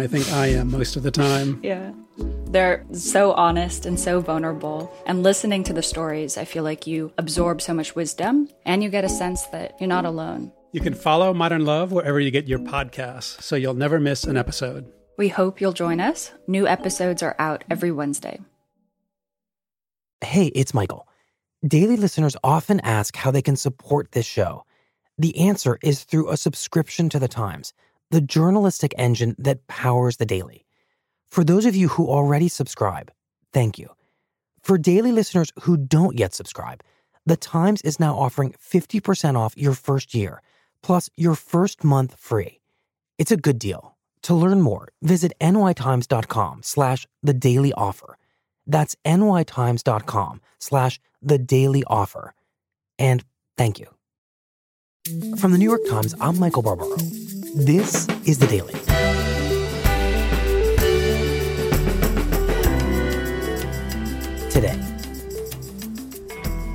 I think I am most of the time. Yeah. They're so honest and so vulnerable. And listening to the stories, I feel like you absorb so much wisdom and you get a sense that you're not alone. You can follow Modern Love wherever you get your podcasts, so you'll never miss an episode. We hope you'll join us. New episodes are out every Wednesday. Hey, it's Michael. Daily listeners often ask how they can support this show. The answer is through a subscription to the Times the journalistic engine that powers the daily. For those of you who already subscribe, thank you. For daily listeners who don't yet subscribe, the Times is now offering 50% off your first year, plus your first month free. It's a good deal. To learn more, visit nytimes.com slash the daily offer. That's nytimes.com slash the daily offer. And thank you. From the New York Times, I'm Michael Barbaro. This is The Daily. Today,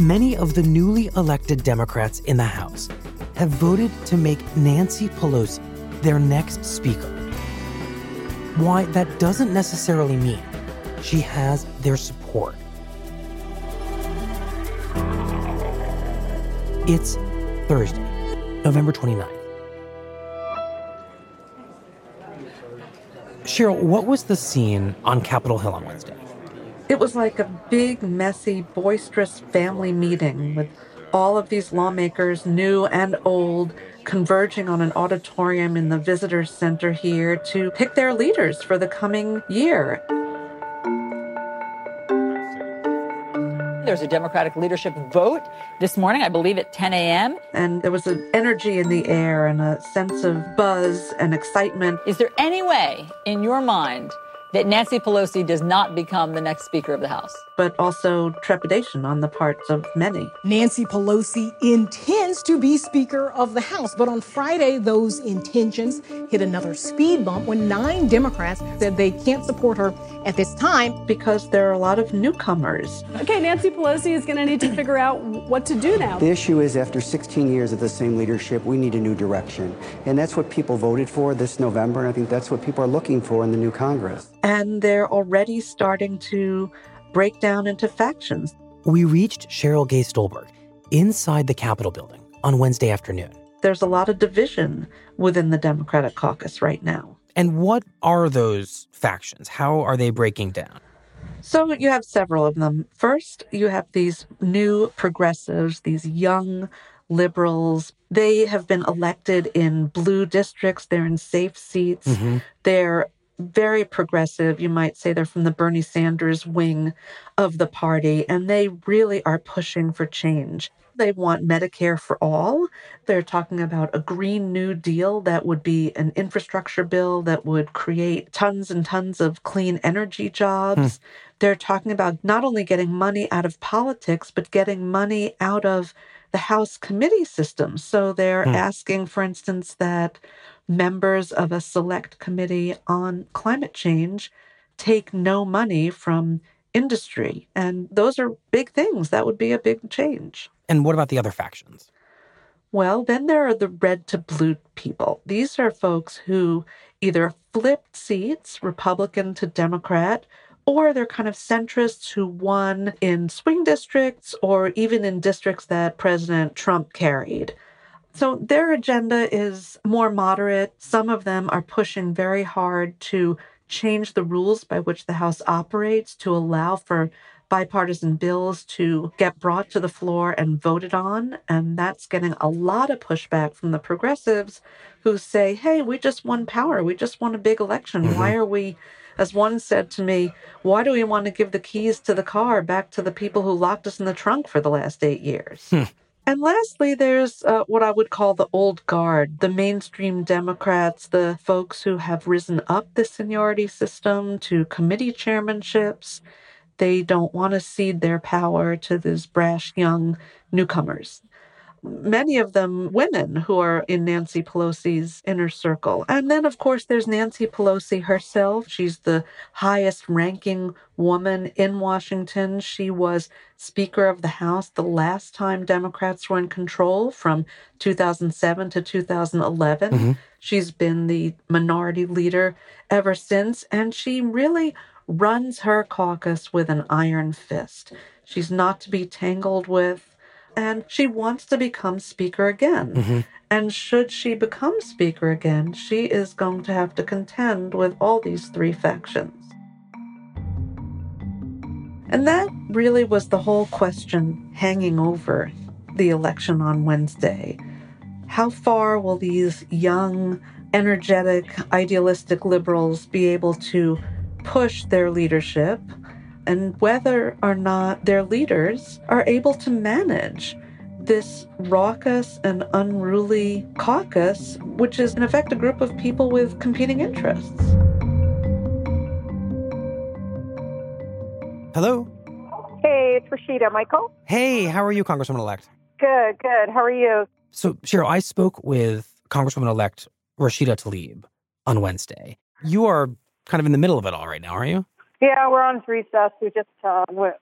many of the newly elected Democrats in the House have voted to make Nancy Pelosi their next speaker. Why that doesn't necessarily mean she has their support. It's Thursday, November 29th. Sheryl, what was the scene on Capitol Hill on Wednesday? It was like a big, messy, boisterous family meeting with all of these lawmakers, new and old, converging on an auditorium in the visitor center here to pick their leaders for the coming year. There's a Democratic leadership vote this morning, I believe at 10 a.m. And there was an energy in the air and a sense of buzz and excitement. Is there any way in your mind that Nancy Pelosi does not become the next Speaker of the House. But also trepidation on the parts of many. Nancy Pelosi intends to be Speaker of the House, but on Friday, those intentions hit another speed bump when nine Democrats said they can't support her at this time. Because there are a lot of newcomers. Okay, Nancy Pelosi is going to need to figure out what to do now. The issue is after 16 years of the same leadership, we need a new direction. And that's what people voted for this November, and I think that's what people are looking for in the new Congress and they're already starting to break down into factions. We reached Sheryl Gay Stolberg inside the Capitol building on Wednesday afternoon. There's a lot of division within the Democratic caucus right now. And what are those factions? How are they breaking down? So you have several of them. First, you have these new progressives, these young liberals. They have been elected in blue districts. They're in safe seats. Mm-hmm. They're very progressive. You might say they're from the Bernie Sanders wing of the party, and they really are pushing for change. They want Medicare for all. They're talking about a Green New Deal that would be an infrastructure bill that would create tons and tons of clean energy jobs. Hmm. They're talking about not only getting money out of politics, but getting money out of the House committee system. So they're hmm. asking, for instance, that members of a select committee on climate change take no money from industry. And those are big things. That would be a big change. And what about the other factions? Well, then there are the red to blue people. These are folks who either flipped seats, Republican to Democrat, or they're kind of centrists who won in swing districts or even in districts that President Trump carried. So their agenda is more moderate. Some of them are pushing very hard to change the rules by which the House operates to allow for bipartisan bills to get brought to the floor and voted on. And that's getting a lot of pushback from the progressives who say, hey, we just won power. We just won a big election. Mm-hmm. Why are we As one said to me, why do we want to give the keys to the car back to the people who locked us in the trunk for the last eight years? And lastly, there's uh, what I would call the old guard, the mainstream Democrats, the folks who have risen up the seniority system to committee chairmanships. They don't want to cede their power to these brash young newcomers many of them women who are in Nancy Pelosi's inner circle. And then, of course, there's Nancy Pelosi herself. She's the highest ranking woman in Washington. She was Speaker of the House the last time Democrats were in control from 2007 to 2011. Mm-hmm. She's been the minority leader ever since, and she really runs her caucus with an iron fist. She's not to be tangled with and she wants to become speaker again. Mm-hmm. And should she become speaker again, she is going to have to contend with all these three factions. And that really was the whole question hanging over the election on Wednesday. How far will these young, energetic, idealistic liberals be able to push their leadership? And whether or not their leaders are able to manage this raucous and unruly caucus, which is in effect a group of people with competing interests. Hello. Hey, it's Rashida. Michael? Hey, how are you, Congresswoman elect? Good, good. How are you? So, Sheryl, I spoke with Congresswoman elect Rashida Tlaib on Wednesday. You are kind of in the middle of it all right now, are you? Yeah, we're on recess. We just uh, went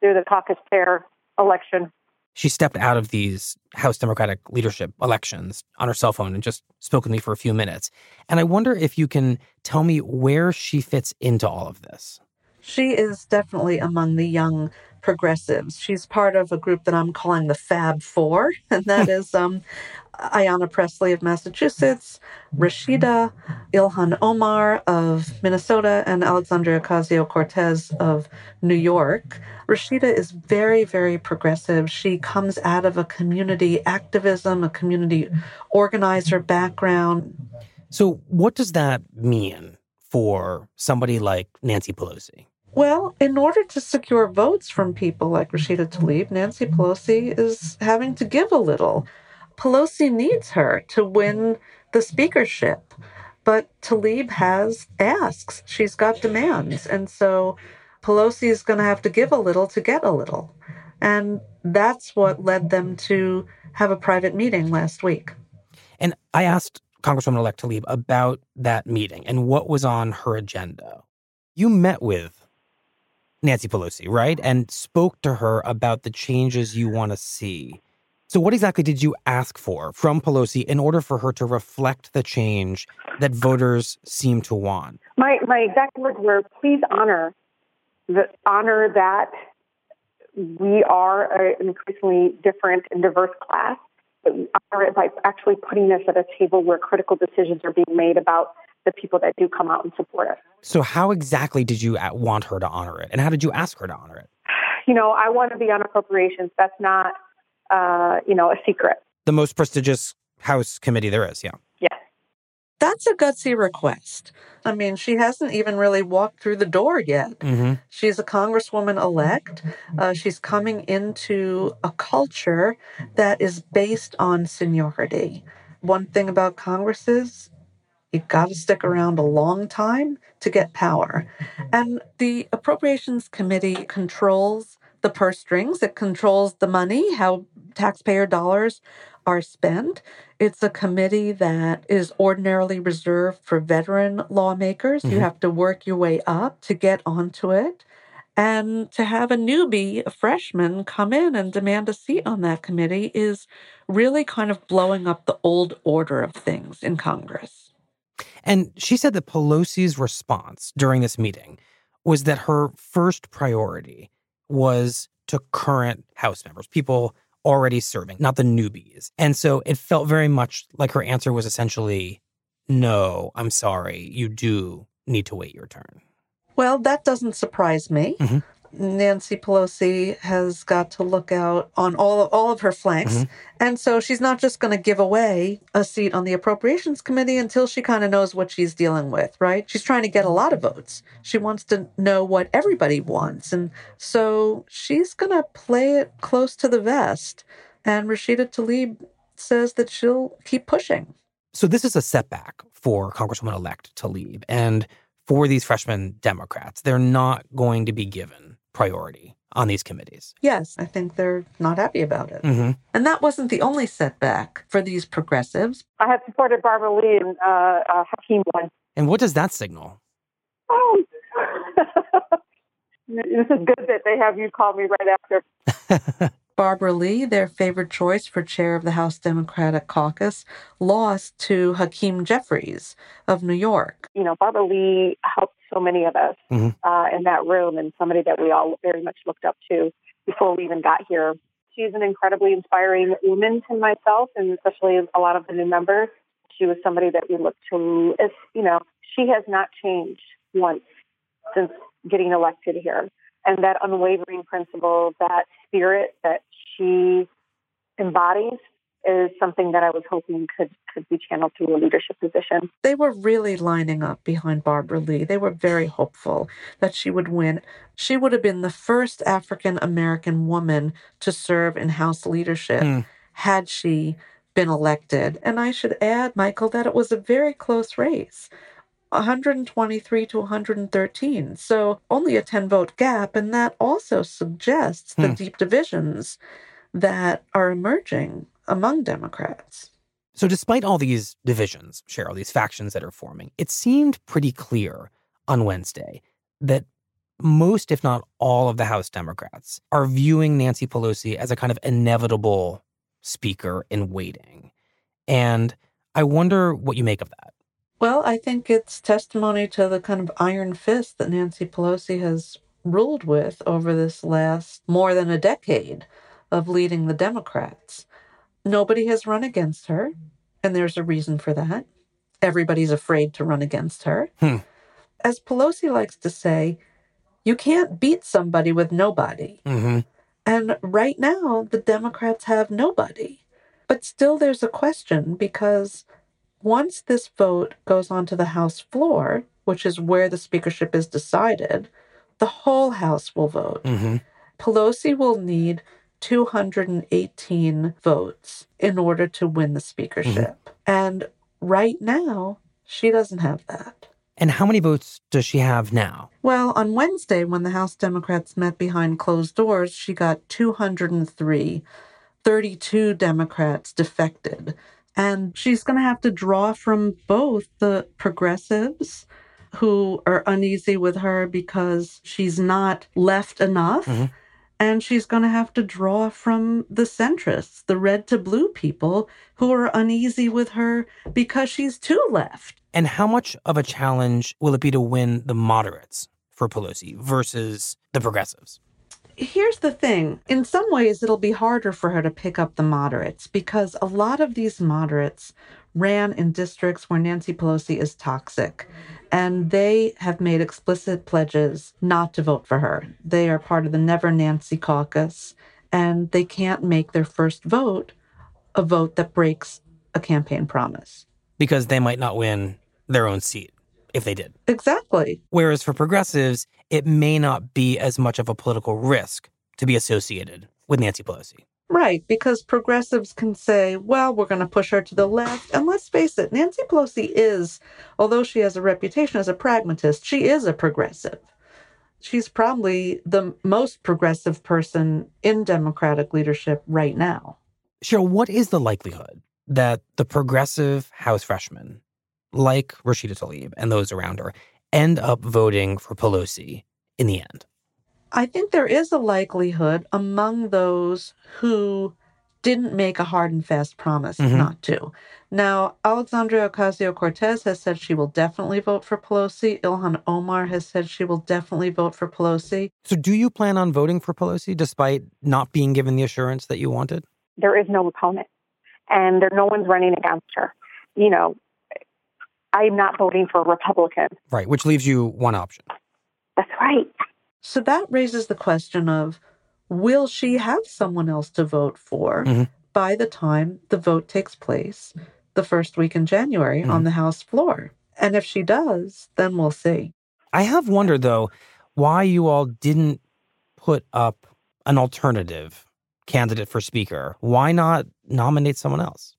through the caucus chair election. She stepped out of these House Democratic leadership elections on her cell phone and just spoke with me for a few minutes. And I wonder if you can tell me where she fits into all of this. She is definitely among the young progressives. She's part of a group that I'm calling the Fab Four, and that is um, Ayanna Pressley of Massachusetts, Rashida Ilhan Omar of Minnesota, and Alexandria Ocasio Cortez of New York. Rashida is very, very progressive. She comes out of a community activism, a community organizer background. So, what does that mean for somebody like Nancy Pelosi? Well, in order to secure votes from people like Rashida Tlaib, Nancy Pelosi is having to give a little. Pelosi needs her to win the speakership, but Tlaib has asks. She's got demands. And so Pelosi is going to have to give a little to get a little. And that's what led them to have a private meeting last week. And I asked Congresswoman elect Tlaib about that meeting and what was on her agenda. You met with Nancy Pelosi, right? And spoke to her about the changes you want to see. So, what exactly did you ask for from Pelosi in order for her to reflect the change that voters seem to want? My my exact words were, "Please honor the honor that we are an increasingly different and diverse class, but we honor it by actually putting us at a table where critical decisions are being made about the people that do come out and support us. So, how exactly did you uh, want her to honor it, and how did you ask her to honor it? You know, I want to be on appropriations. That's not, uh, you know, a secret. The most prestigious House committee there is, yeah. Yes. That's a gutsy request. I mean, she hasn't even really walked through the door yet. Mm-hmm. She's a congresswoman elect. Uh, she's coming into a culture that is based on seniority. One thing about Congress is You've got to stick around a long time to get power. And the Appropriations Committee controls the purse strings, it controls the money, how taxpayer dollars are spent. It's a committee that is ordinarily reserved for veteran lawmakers. Mm-hmm. You have to work your way up to get onto it. And to have a newbie, a freshman, come in and demand a seat on that committee is really kind of blowing up the old order of things in Congress. And she said that Pelosi's response during this meeting was that her first priority was to current House members, people already serving, not the newbies. And so it felt very much like her answer was essentially, no, I'm sorry, you do need to wait your turn. Well, that doesn't surprise me. Mm-hmm. Nancy Pelosi has got to look out on all of, all of her flanks. Mhm. And so she's not just going to give away a seat on the Appropriations Committee until she kind of knows what she's dealing with, right? She's trying to get a lot of votes. She wants to know what everybody wants. And so she's going to play it close to the vest. And Rashida Tlaib says that she'll keep pushing. So this is a setback for Congresswoman elect Tlaib. And for these freshman Democrats, they're not going to be given priority on these committees. Yes, I think they're not happy about it. hmm And that wasn't the only setback for these progressives. I have supported Barbara Lee and uh, uh, Hakeem won. And what does that signal? Oh. this is good that they have you call me right after. Barbara Lee, their favorite choice for chair of the House Democratic Caucus, lost to Hakeem Jeffries of New York. You know, Barbara Lee helped so many of us Mhm. uh, in that room and somebody that we all very much looked up to before we even got here. She's an incredibly inspiring woman to myself and especially a lot of the new members. She was somebody that we looked to as, you know, she has not changed once since getting elected here. And that unwavering principle, that spirit that she embodies is something that I was hoping could, could be channeled through a leadership position. They were really lining up behind Barbara Lee. They were very hopeful that she would win. She would have been the first African American woman to serve in House leadership Hmm. had she been elected. And I should add, Michael, that it was a very close race. 123 to 113. So only a 10 vote gap. And that also suggests the Hmm. deep divisions that are emerging among Democrats. So, despite all these divisions, Sheryl, these factions that are forming, it seemed pretty clear on Wednesday that most, if not all, of the House Democrats are viewing Nancy Pelosi as a kind of inevitable speaker in waiting. And I wonder what you make of that. Well, I think it's testimony to the kind of iron fist that Nancy Pelosi has ruled with over this last more than a decade of leading the Democrats. Nobody has run against her, and there's a reason for that. Everybody's afraid to run against her. Hmm. As Pelosi likes to say, you can't beat somebody with nobody. Mm-hmm. And right now, the Democrats have nobody. But still, there's a question because once this vote goes onto the House floor, which is where the speakership is decided, the whole House will vote. Mm-hmm. Pelosi will need 218 votes in order to win the speakership. And right now, she doesn't have that. And how many votes does she have now? Well, on Wednesday, when the House Democrats met behind closed doors, she got 203. 32 Democrats defected. And she's going to have to draw from both the progressives who are uneasy with her because she's not left enough. Mhm. And she's going to have to draw from the centrists, the red to blue people who are uneasy with her because she's too left. And how much of a challenge will it be to win the moderates for Pelosi versus the progressives? Here's the thing in some ways, it'll be harder for her to pick up the moderates because a lot of these moderates ran in districts where Nancy Pelosi is toxic. And they have made explicit pledges not to vote for her. They are part of the Never Nancy caucus, and they can't make their first vote a vote that breaks a campaign promise. Because they might not win their own seat if they did. Exactly. Whereas for progressives, it may not be as much of a political risk to be associated with Nancy Pelosi. Right, because progressives can say, well, we're going to push her to the left. And let's face it, Nancy Pelosi is, although she has a reputation as a pragmatist, she is a progressive. She's probably the most progressive person in Democratic leadership right now. Sheryl, what is the likelihood that the progressive House freshmen, like Rashida Tlaib and those around her, end up voting for Pelosi in the end? I think there is a likelihood among those who didn't make a hard and fast promise Mhm. not to. Now, Alexandria Ocasio Cortez has said she will definitely vote for Pelosi. Ilhan Omar has said she will definitely vote for Pelosi. So, do you plan on voting for Pelosi despite not being given the assurance that you wanted? There is no opponent, and there no one's running against her. You know, I'm not voting for a Republican. Right, which leaves you one option. That's right. So that raises the question of will she have someone else to vote for Mm-hmm. by the time the vote takes place the first week in January Mm-hmm. on the House floor? And if she does, then we'll see. I have wondered, though, why you all didn't put up an alternative candidate for Speaker. Why not nominate someone else?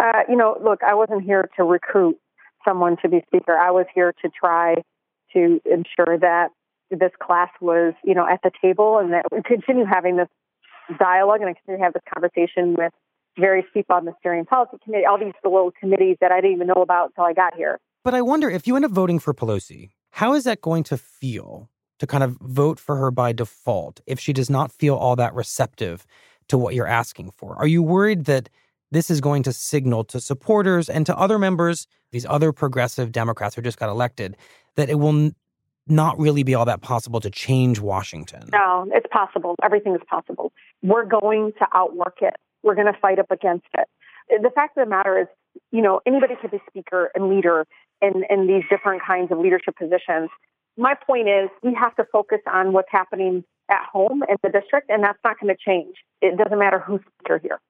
Uh, you know, look, I wasn't here to recruit someone to be speaker. I was here to try to ensure that this class was, you know, at the table and that we continue having this dialogue and I continue to have this conversation with various people on the steering policy committee, all these little committees that I didn't even know about until I got here. But I wonder if you end up voting for Pelosi, how is that going to feel to kind of vote for her by default if she does not feel all that receptive to what you're asking for? Are you worried that this is going to signal to supporters and to other members, these other progressive Democrats who just got elected, that it will not really be all that possible to change Washington? No, it's possible. Everything is possible. We're going to outwork it. We're going to fight up against it. The fact of the matter is, you know, anybody could be speaker and leader in, in these different kinds of leadership positions. My point is, we have to focus on what's happening at home in the district, and that's not going to change. It doesn't matter who's speaker here.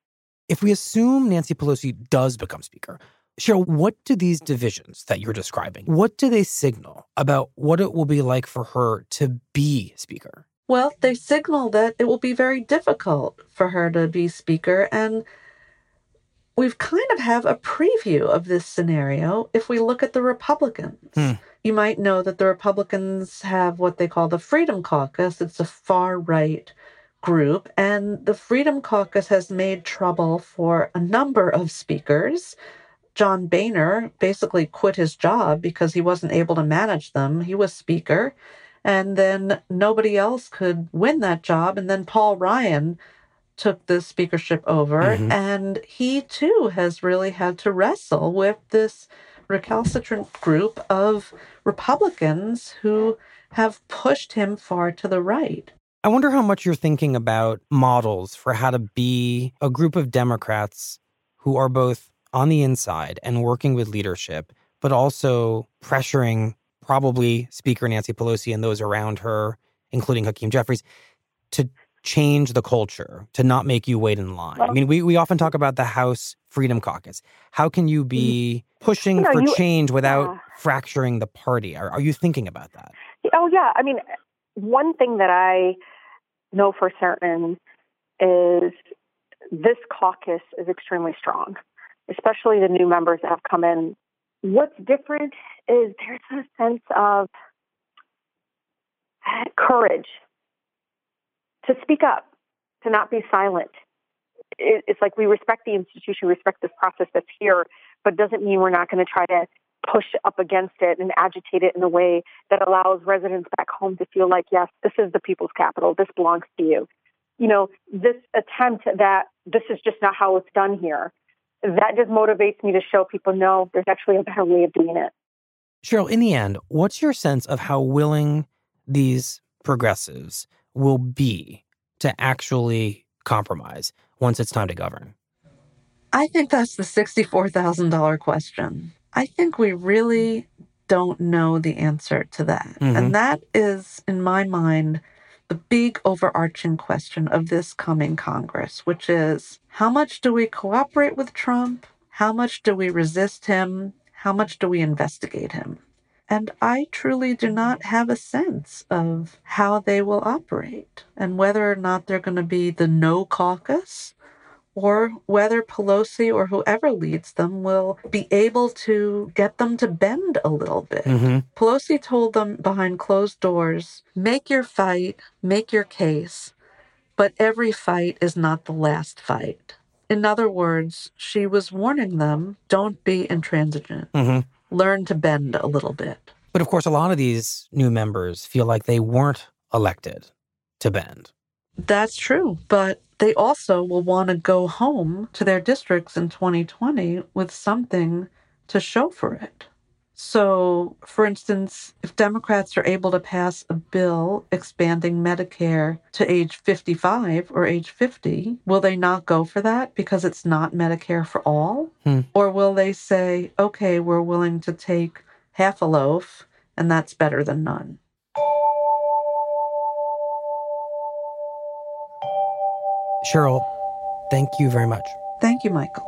If we assume Nancy Pelosi does become Speaker, Sheryl, what do these divisions that you're describing, what do they signal about what it will be like for her to be Speaker? Well, they signal that it will be very difficult for her to be speaker. And we've kind of have a preview of this scenario if we look at the Republicans. Hmm. You might know that the Republicans have what they call the Freedom Caucus. It's a far right group, and the Freedom Caucus has made trouble for a number of speakers. John Boehner basically quit his job because he wasn't able to manage them. He was speaker, and then nobody else could win that job. And then Paul Ryan took the speakership over, Mhm. and he too has really had to wrestle with this recalcitrant group of Republicans who have pushed him far to the right. I wonder how much you're thinking about models for how to be a group of Democrats who are both on the inside and working with leadership, but also pressuring probably Speaker Nancy Pelosi and those around her, including Hakeem Jeffries, to change the culture, to not make you wait in line. I mean, we, we often talk about the House Freedom Caucus. How can you be mm-hmm. pushing You know, for you- change without yeah. fracturing the party? Are, are you thinking about that? Oh yeah, I mean, one thing that I know for certain is this caucus is extremely strong, especially the new members that have come in. What's different is there's a sense of courage to speak up, to not be silent. It's like we respect the institution, respect this process that's here, but doesn't mean we're not going to try to push up against it and agitate it in a way that allows residents back home to feel like, yes, this is the people's capital. This belongs to you. You know, this attempt that this is just not how it's done here, that just motivates me to show people, no, there's actually a better way of doing it. Sheryl, in the end, what's your sense of how willing these progressives will be to actually compromise once it's time to govern? I think that's the $64,000 question. I think we really don't know the answer to that. Mhm. And that is, in my mind, the big overarching question of this coming Congress, which is how much do we cooperate with Trump? How much do we resist him? How much do we investigate him? And I truly do not have a sense of how they will operate and whether or not they're going to be the no caucus or whether Pelosi or whoever leads them will be able to get them to bend a little bit. Mm-hmm. Pelosi told them behind closed doors make your fight, make your case, but every fight is not the last fight. In other words, she was warning them don't be intransigent, Mm-hmm. learn to bend a little bit. But of course, a lot of these new members feel like they weren't elected to bend. That's true, but they also will want to go home to their districts in 2020 with something to show for it. So, for instance, if Democrats are able to pass a bill expanding Medicare to age 55 or age 50, will they not go for that because it's not Medicare for all? Hmm. Or will they say, okay, we're willing to take half a loaf and that's better than none? Sheryl, thank you very much. Thank you, Michael.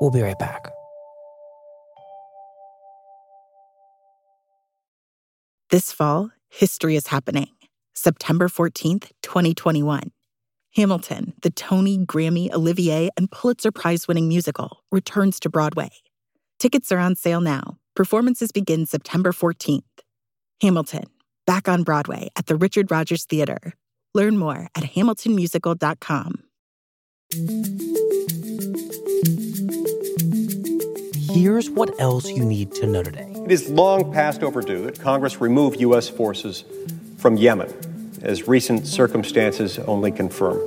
We'll be right back. This fall, history is happening. September 14th, 2021. Hamilton, the Tony, Grammy, Olivier, and Pulitzer Prize winning musical, returns to Broadway. Tickets are on sale now. Performances begin September 14th. Hamilton, back on Broadway at the Richard Rodgers Theater. Learn more at hamiltonmusical.com. Here's what else you need to know today. It is long past overdue that Congress remove U.S. forces from Yemen, as recent circumstances only confirm.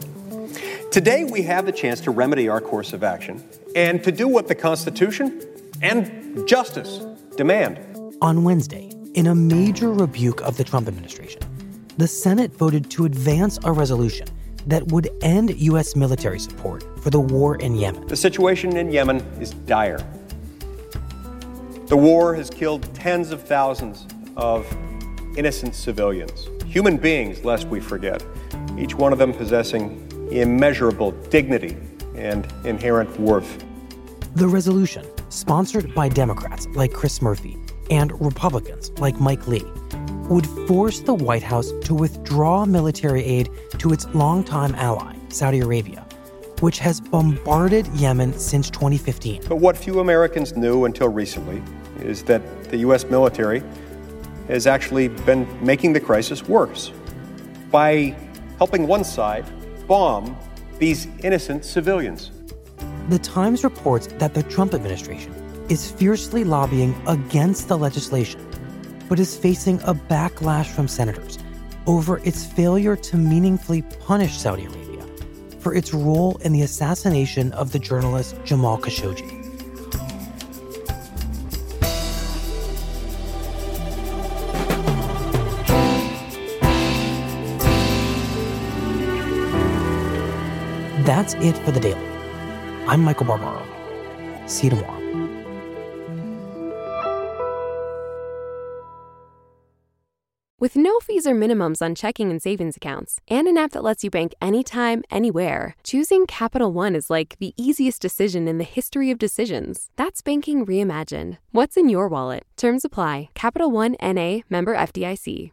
Today, we have the chance to remedy our course of action and to do what the Constitution and justice demand. On Wednesday, in a major rebuke of the Trump administration, the Senate voted to advance a resolution that would end U.S. military support for the war in Yemen. The situation in Yemen is dire. The war has killed tens of thousands of innocent civilians, human beings, lest we forget, each one of them possessing immeasurable dignity and inherent worth. The resolution, sponsored by Democrats like Chris Murphy and Republicans like Mike Lee, would force the White House to withdraw military aid to its longtime ally, Saudi Arabia, which has bombarded Yemen since 2015. But what few Americans knew until recently is that the U.S. military has actually been making the crisis worse by helping one side bomb these innocent civilians. The Times reports that the Trump administration is fiercely lobbying against the legislation, but is facing a backlash from senators over its failure to meaningfully punish Saudi Arabia for its role in the assassination of the journalist Jamal Khashoggi. That's it for the daily. I'm Michael Barbaro. See you tomorrow. With no fees or minimums on checking and savings accounts, and an app that lets you bank anytime, anywhere, choosing Capital One is like the easiest decision in the history of decisions. That's banking reimagined. What's in your wallet? Terms apply. Capital One NA member FDIC.